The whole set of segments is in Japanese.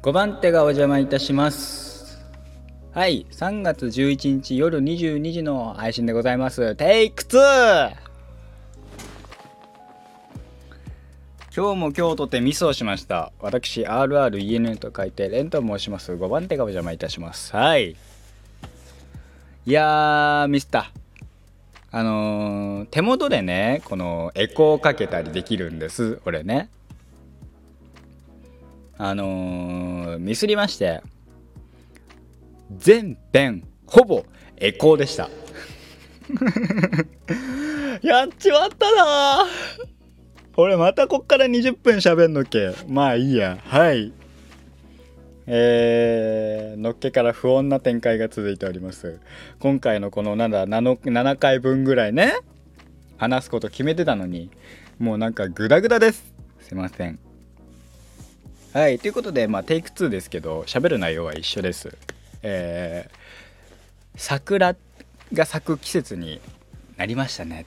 5番手がお邪魔いたします。はい3月11日夜22時の配信でございます。テイク 2! 今日も今日とてミスをしました。私 RREN と書いてレンと申します。5番手がお邪魔いたします。はい。いやーミスったあのー、手元でねこのエコーかけたりできるんです俺ね。あのー、ミスりまして全編ほぼエコーでした。やっちまったな。俺またこっから20分喋んのっけ。まあいいや。はい。えー、のっけから不穏な展開が続いております。今回のこのなんだ 7, 7回分ぐらいね。話すこと決めてたのに。もうなんかグダグダです。すいませんはいということでまあテイク2ですけど喋る内容は一緒です。えー、桜が咲く季節になりましたね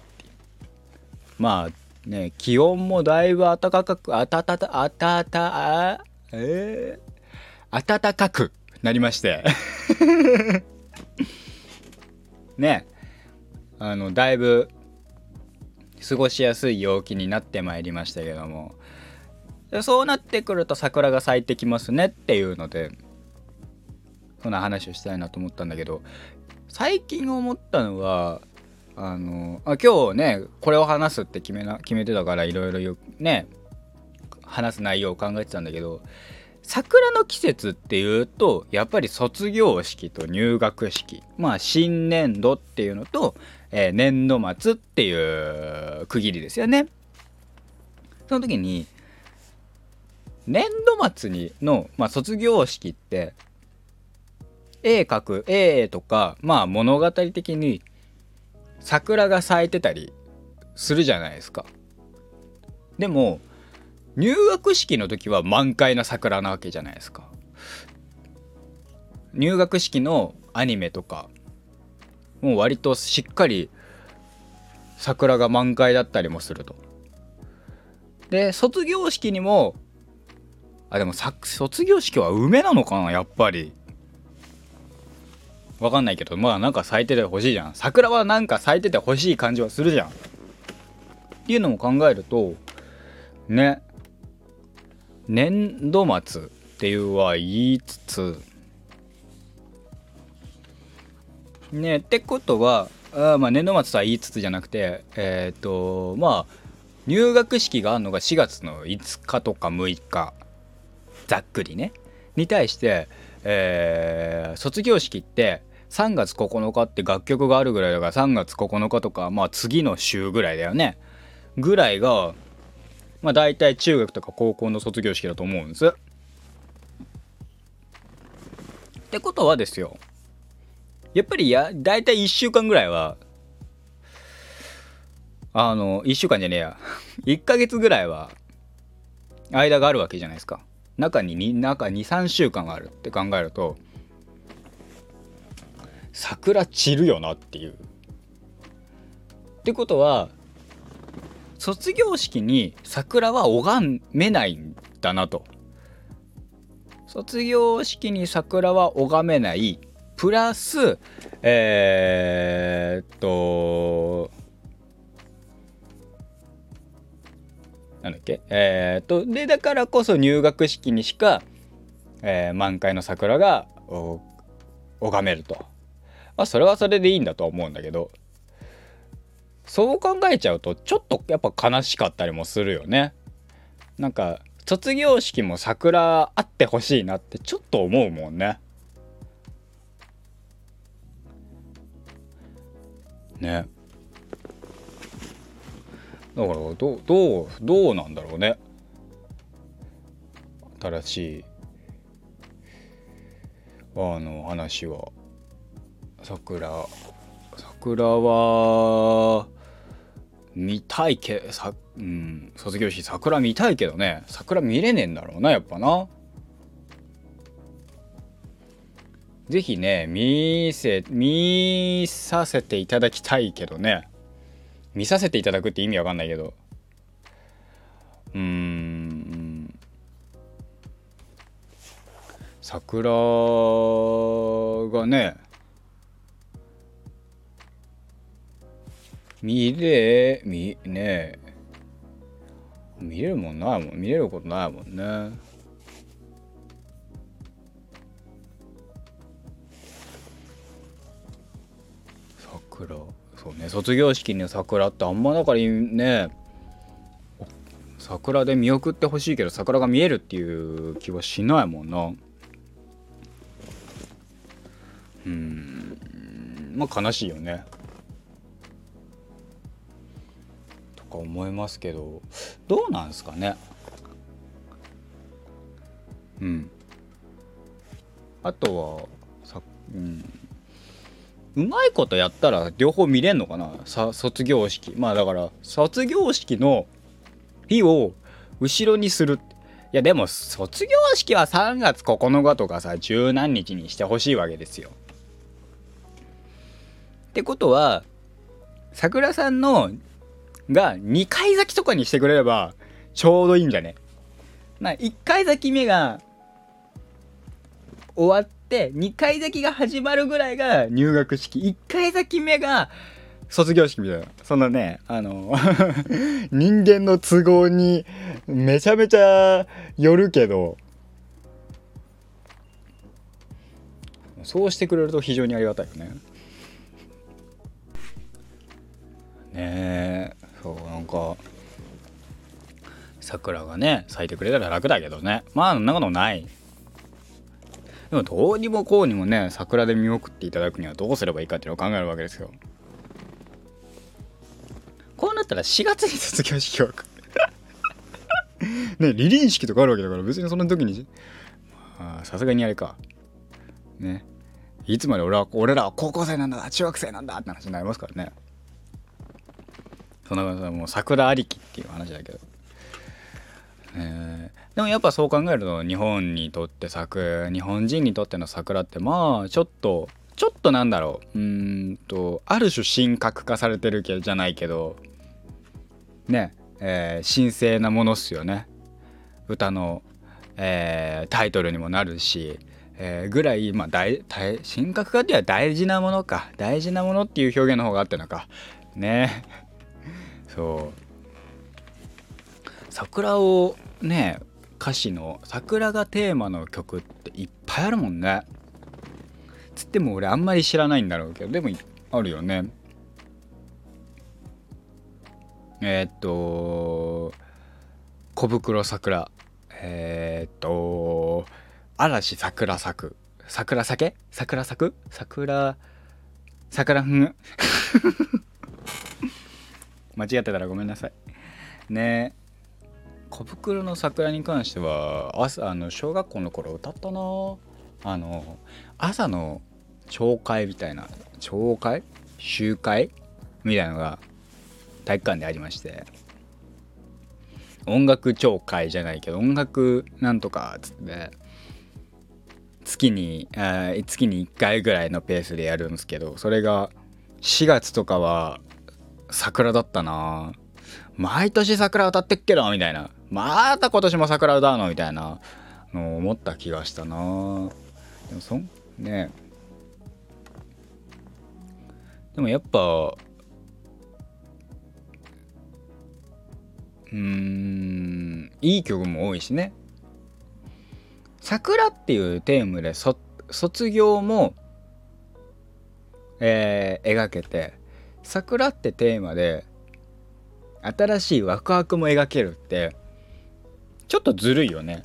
まあね気温もだいぶ暖かくあたたたあたえー、暖かくなりまして。ねあのだいぶ過ごしやすい陽気になってまいりましたけども。そうなってくると桜が咲いてきますねっていうのでそんな話をしたいなと思ったんだけど最近思ったのはあのあ今日ねこれを話すって決めな決めてたからいろいろね話す内容を考えてたんだけど桜の季節っていうとやっぱり卒業式と入学式まあ新年度っていうのと、えー、年度末っていう区切りですよね。その時に年度末にの、まあ、卒業式って絵描く絵とかまあ物語的に桜が咲いてたりするじゃないですか。でも入学式の時は満開な桜なわけじゃないですか。入学式のアニメとかもう割としっかり桜が満開だったりもすると。で卒業式にもあでも卒業式は梅なのかなやっぱり。わかんないけどまあなんか咲いててほしいじゃん。桜はなんか咲いててほしい感じはするじゃん。っていうのも考えるとね。年度末っていうは言いつつねってことはあまあ年度末とは言いつつじゃなくてえっ、ー、とまあ入学式があるのが4月の5日とか6日。ざっくりねに対して、えー、卒業式って3月9日って楽曲があるぐらいだから3月9日とかまあ次の週ぐらいだよねぐらいがまあ大体中学とか高校の卒業式だと思うんです。ってことはですよやっぱりや大体1週間ぐらいはあの1週間じゃねえや1ヶ月ぐらいは間があるわけじゃないですか。中にに中23週間あるって考えると桜散るよなっていう。ってことは卒業式に桜は拝めないんだなと。卒業式に桜は拝めないプラスえー、っとなんだっけ？えー、っとでだからこそ入学式にしか、えー、満開の桜が拝めると。まあそれはそれでいいんだと思うんだけど。そう考えちゃうとちょっとやっぱ悲しかったりもするよね。なんか卒業式も桜あってほしいなってちょっと思うもんね。ね。だからどうどうどうなんだろうね。新しいあの話は。桜桜は見たいけさ、うん、卒業式桜見たいけどね。桜見れねえんだろうなやっぱな。是非ね見せ見させていただきたいけどね。見させていただくって意味わかんないけど。うーん。桜がね見れ見ね見れるもんないもん。見れることないもんね。卒業式に桜ってあんまだからね。桜で見送ってほしいけど桜が見えるっていう気はしないもんな。うん。まあ悲しいよね。とか思いますけど。どうなんですかね。うん。あとはさうん。うまいことやったら両方見れんのかな？さ卒業式。まあだから卒業式の日を後ろにする。いやでも卒業式は3月9日とかさ十何日にしてほしいわけですよ。ってことは桜さんのが2回咲きとかにしてくれればちょうどいいんじゃね？まあ1回咲き目が終わって2回咲きが始まるぐらいが入学式。1回咲き目が卒業式みたいな。そのねあの 人間の都合にめちゃめちゃよるけどそうしてくれると非常にありがたいよね。ねえそうなんか桜がね咲いてくれたら楽だけどね。まあそんなことない。でもどうにもこうにもね桜で見送っていただくにはどうすればいいかっていうのを考えるわけですよ。こうなったら4月に卒業式を ね離輪式とかあるわけだから別にその時に。さすがにあれか。ね。いつまで俺は俺らは高校生なんだ中学生なんだって話になりますからね。そんなもう桜ありきっていう話だけど、えー、でもやっぱそう考えると日本にとって桜日本人にとっての桜ってまあちょっとちょっとなんだろう。うんとある種神格化されてるけじゃないけどねえー、神聖なものっすよね。歌の、えー、タイトルにもなるし、えー、ぐらい、まあ、大大神格化っていうのは大事なものか。大事なものっていう表現の方があってのか。ね。そう。桜をね歌詞の桜がテーマの曲っていっぱいあるもんね。つっても俺あんまり知らないんだろうけどでもあるよね。えー、っと小袋桜。えー、っと嵐桜咲く。桜酒桜咲く？桜桜ふん？間違ってたらごめんなさい。ね。え小袋の桜に関しては朝あの小学校の頃歌ったな。あの朝の朝会みたいな朝会？集会？みたいなのが体育館でありまして。音楽聴会じゃないけど音楽なんとかっつって月にあ月に1回ぐらいのペースでやるんですけどそれが4月とかは桜だったな。毎年桜歌ってっけどみたいな。また今年も桜歌うのみたいなのを思った気がしたな。でもそんねでもやっぱうんいい曲も多いしね。桜っていうテーマで卒業も、えー、描けて桜ってテーマで新しいワクワクも描けるってちょっとずるいよね。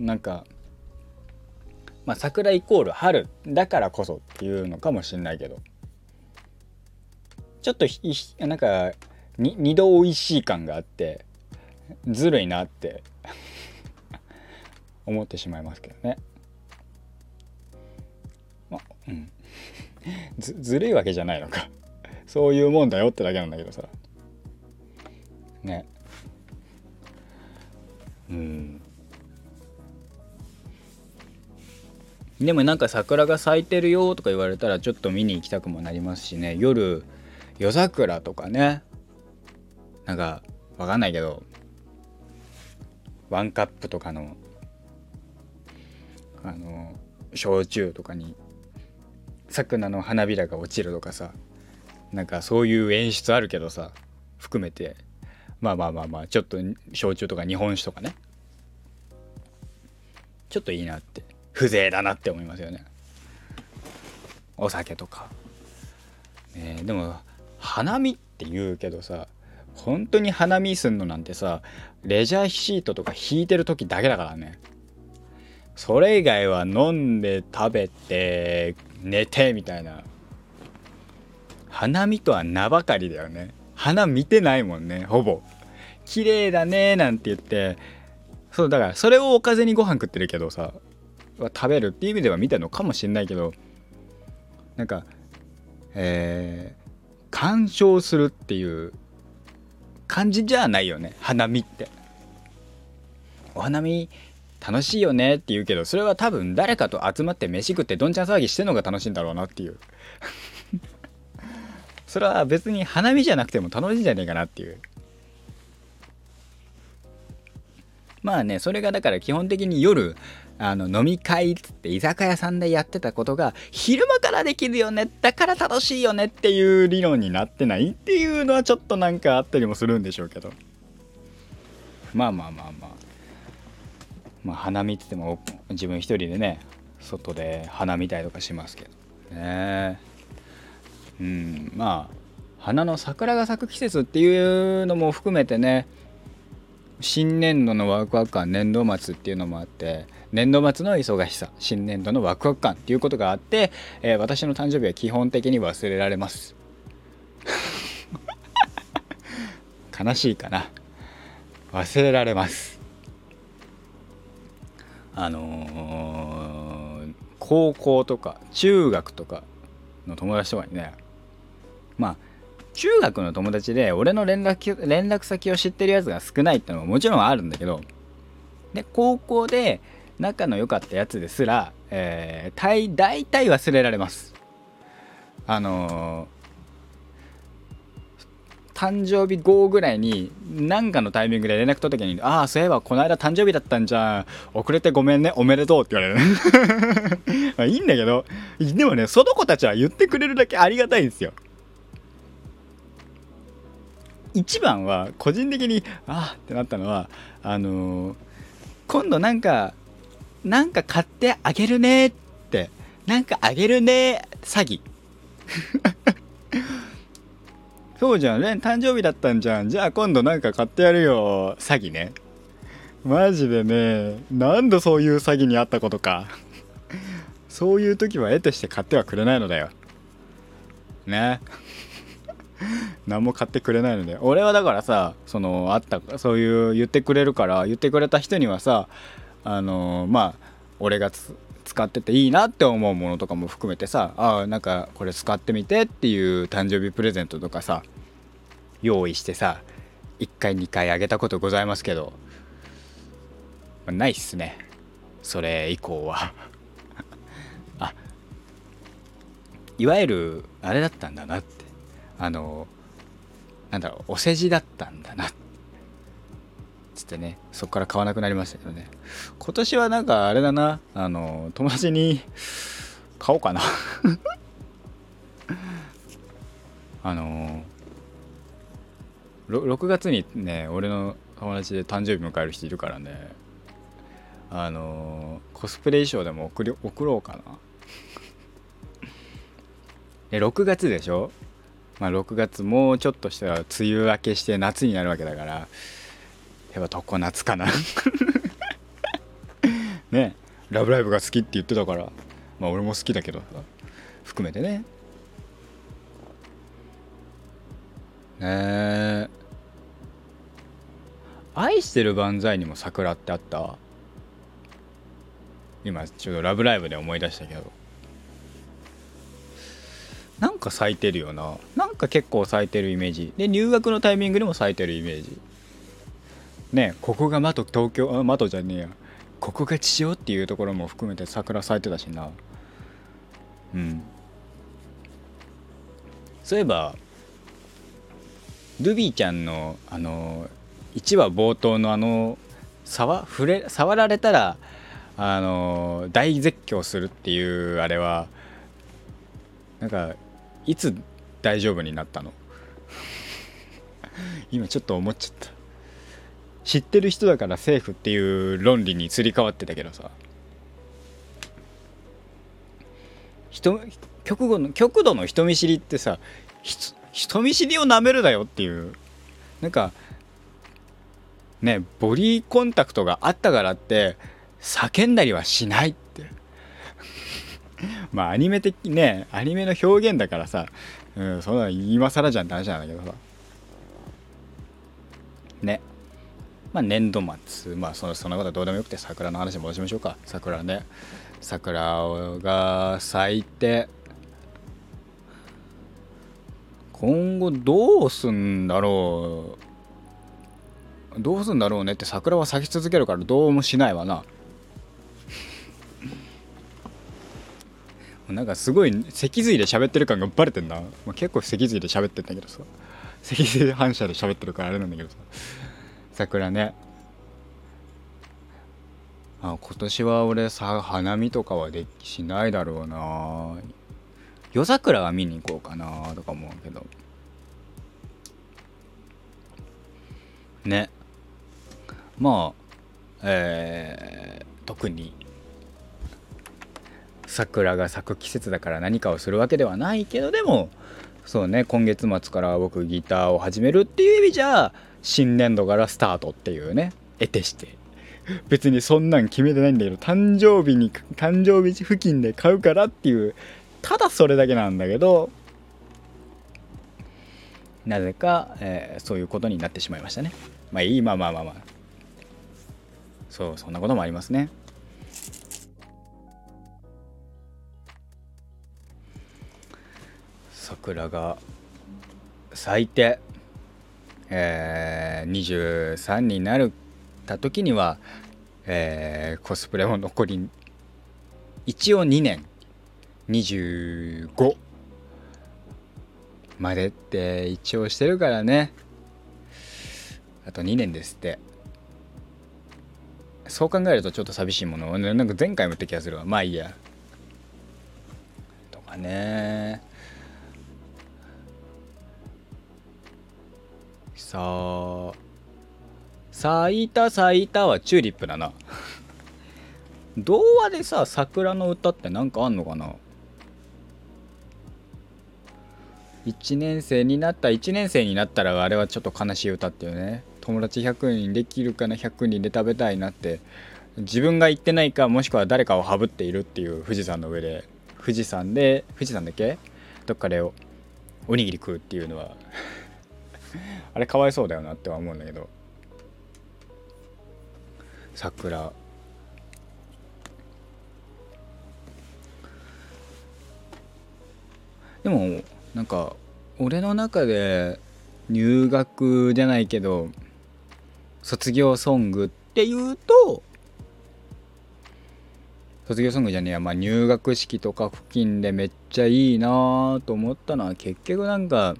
なんかまあ桜イコール春だからこそっていうのかもしんないけど。ちょっとひなんか二度おいしい感があってずるいなって 思ってしまいますけどね。まあうん。ずずるいわけじゃないのか。そういうもんだよってだけなんだけどさ。ね。うん。でもなんか桜が咲いてるよとか言われたらちょっと見に行きたくもなりますしね。夜夜桜とかね。なんかわかんないけどワンカップとかのあの焼酎とかに桜の花びらが落ちるとかさ。なんかそういう演出あるけどさ含めて。まあまあまあまあちょっと焼酎とか日本酒とかね。ちょっといいなって。風情だなって思いますよね。お酒とか、ね、でも花見って言うけどさ本当に花見すんのなんてさレジャーシートとか引いてる時だけだからね。それ以外は飲んで食べて寝てみたいな。花見とは名ばかりだよね。花見てないもんねほぼ。綺麗だねなんて言って。そうだからそれをおかずにご飯食ってるけどさ食べるっていう意味では見てるのかもしんないけどなんかえー、鑑賞するっていう感じじゃないよね花見って。お花見楽しいよねって言うけどそれは多分誰かと集まって飯食ってどんちゃん騒ぎしてんのが楽しいんだろうなっていう。それは別に花見じゃなくても楽しいんじゃねえかなっていう。まあねそれがだから基本的に夜あの飲み会っつって居酒屋さんでやってたことが昼間からできるよね。だから楽しいよねっていう理論になってないっていうのはちょっとなんかあったりもするんでしょうけど。まあまあまあまあ。まあ花見って言っても自分一人でね外で花見たりとかしますけどねうん。まあ花の桜が咲く季節っていうのも含めてね新年度のワクワク感年度末っていうのもあって年度末の忙しさ新年度のワクワク感っていうことがあって、えー、私の誕生日は基本的に忘れられます。悲しいかな。忘れられます。あのー、高校とか中学とかの友達とかにねまあ中学の友達で俺の連絡連絡先を知ってるやつが少ないってのももちろんあるんだけどで高校で仲の良かったやつですら、えー、大体忘れられます。あのー、誕生日後ぐらいに何かのタイミングで連絡取った時に「ああそういえばこの間誕生日だったんじゃん。遅れてごめんね。おめでとう」って言われる。まあいいんだけど。でもねその子たちは言ってくれるだけありがたいんですよ。一番は個人的にああってなったのはあのー、今度なんかなんか買ってあげるねってなんかあげるね詐欺。そうじゃんレン誕生日だったんじゃん。じゃあ今度なんか買ってやるよ詐欺ね。マジでね。何度そういう詐欺にあったことか。そういう時は絵として買ってはくれないのだよ。ね。何も買ってくれないので。俺はだからさそのあったそういう言ってくれるから言ってくれた人にはさあのまあ俺が使ってていいなって思うものとかも含めてさあなんかこれ使ってみてっていう誕生日プレゼントとかさ用意してさ1回2回あげたことございますけどまないっすね。それ以降は。あいわゆるあれだったんだな。ってあのなんだろうお世辞だったんだな。っつってねそこから買わなくなりましたけどね。今年はなんかあれだなあの友達に買おうかな。あの6月にね俺の友達で誕生日迎える人いるからね。あのコスプレ衣装でも送り送ろうかな。え6月でしょ？まあ6月もうちょっとしたら梅雨明けして夏になるわけだからやっぱ常夏かな。ね。ラブライブが好きって言ってたからまあ俺も好きだけど含めてね。ね。え愛してる万歳にも桜ってあった？今ちょうど「ラブライブ!」で思い出したけど。か咲いてるよな。なんか結構咲いてるイメージ。で入学のタイミングでも咲いてるイメージ。ねここが的東京あ的じゃねえや。ここが地上っていうところも含めて桜咲いてたしな。うん。そういえばルビーちゃんのあの1話冒頭のあの触触れ触られたらあの大絶叫するっていうあれはなんかいつ大丈夫になったの？今ちょっと思っちゃった。知ってる人だからセーフっていう論理にすり替わってたけどさ。人極度の極度の人見知りってさ人見知りをなめるだよっていう。なんかねボディーコンタクトがあったからって叫んだりはしない。まあアニメ的ねアニメの表現だからさ、うん、そんな今更じゃんって話なんだけどさ。ね。まあ年度末まあそそんなことはどうでもよくて桜の話戻しましょうか。桜ね。桜が咲いて今後どうすんだろう。どうすんだろうねって桜は咲き続けるからどうもしないわな。なんかすごい脊髄で喋ってる感がバレてんな、まあ、結構脊髄で喋ってんだけどさ。脊髄反射で喋ってるからあれなんだけどさ。桜ね。あ今年は俺さ花見とかはできしないだろうな。夜桜は見に行こうかなとか思うけど。ね。まあえー、特に桜が咲く季節だから何かをするわけではないけどでもそうね今月末から僕ギターを始めるっていう意味じゃ新年度からスタートっていうね得てして。別にそんなん決めてないんだけど誕生日に誕生日付近で買うからっていうただそれだけなんだけどなぜか、えー、そういうことになってしまいましたね。まあいいまあまあまあまあ。そうそんなこともありますね。桜が咲いて、えー、23になるた時には、えー、コスプレも残り一応2年25までって一応してるからね。あと2年ですって。そう考えるとちょっと寂しいものなんか前回も言った気がするわ。まあいいや。とかね。さあ咲いた咲いたはチューリップだな。童話でさ桜の歌って何かあんのかな？1年生になった1年生になったらあれはちょっと悲しい歌っていうね。友達100人できるかな？100人で食べたいなって。自分が行ってないかもしくは誰かをハブっているっていう富士山の上で。富士山で富士山だっけ？どっかでおにぎり食うっていうのは。あれかわいそうだよなっては思うんだけど。桜。でもなんか俺の中で入学じゃないけど卒業ソングっていうと卒業ソングじゃねえや、まあ、入学式とか付近でめっちゃいいなと思ったのは結局なんか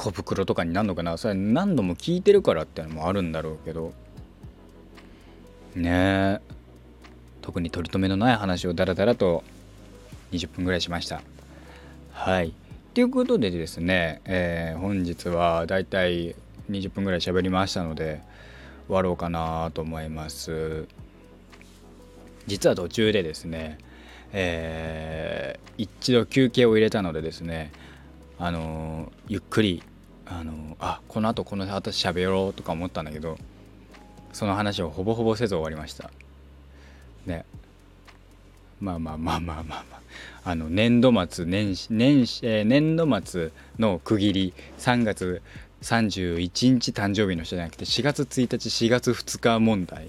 小袋とかになるのかな？それ何度も聞いてるからってのもあるんだろうけど。ねえ。特に取り留めのない話をダラダラと20分ぐらいしました。はい。ということでですね、えー、本日はだいたい20分ぐらい喋りましたので終わろうかなと思います。実は途中でですねえー、一度休憩を入れたのでですねあのゆっくりあのあこのあとこの後喋ろうとか思ったんだけどその話をほぼほぼせず終わりました。ね。まあまあまあまあまあまあ。あの年度末年年、えー、年度末の区切り3月31日誕生日の人じゃなくて4月1日4月2日問題。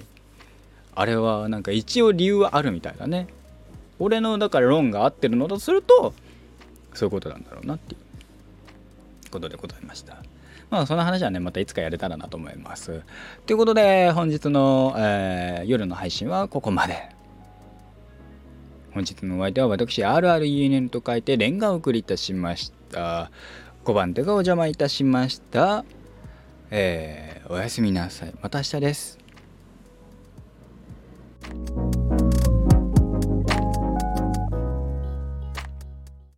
あれはなんか一応理由はあるみたいだね。俺のだから論が合ってるのとするとそういうことなんだろうなっていう。ことでございました。まあ、その話はね、またいつかやれたらなと思います。ということで、本日の、えー、夜の配信はここまで。本日のお相手は私、RRUNN と書いて、レンガを送りいたしました。5番手がお邪魔いたしました。えー、おやすみなさい。また明日です。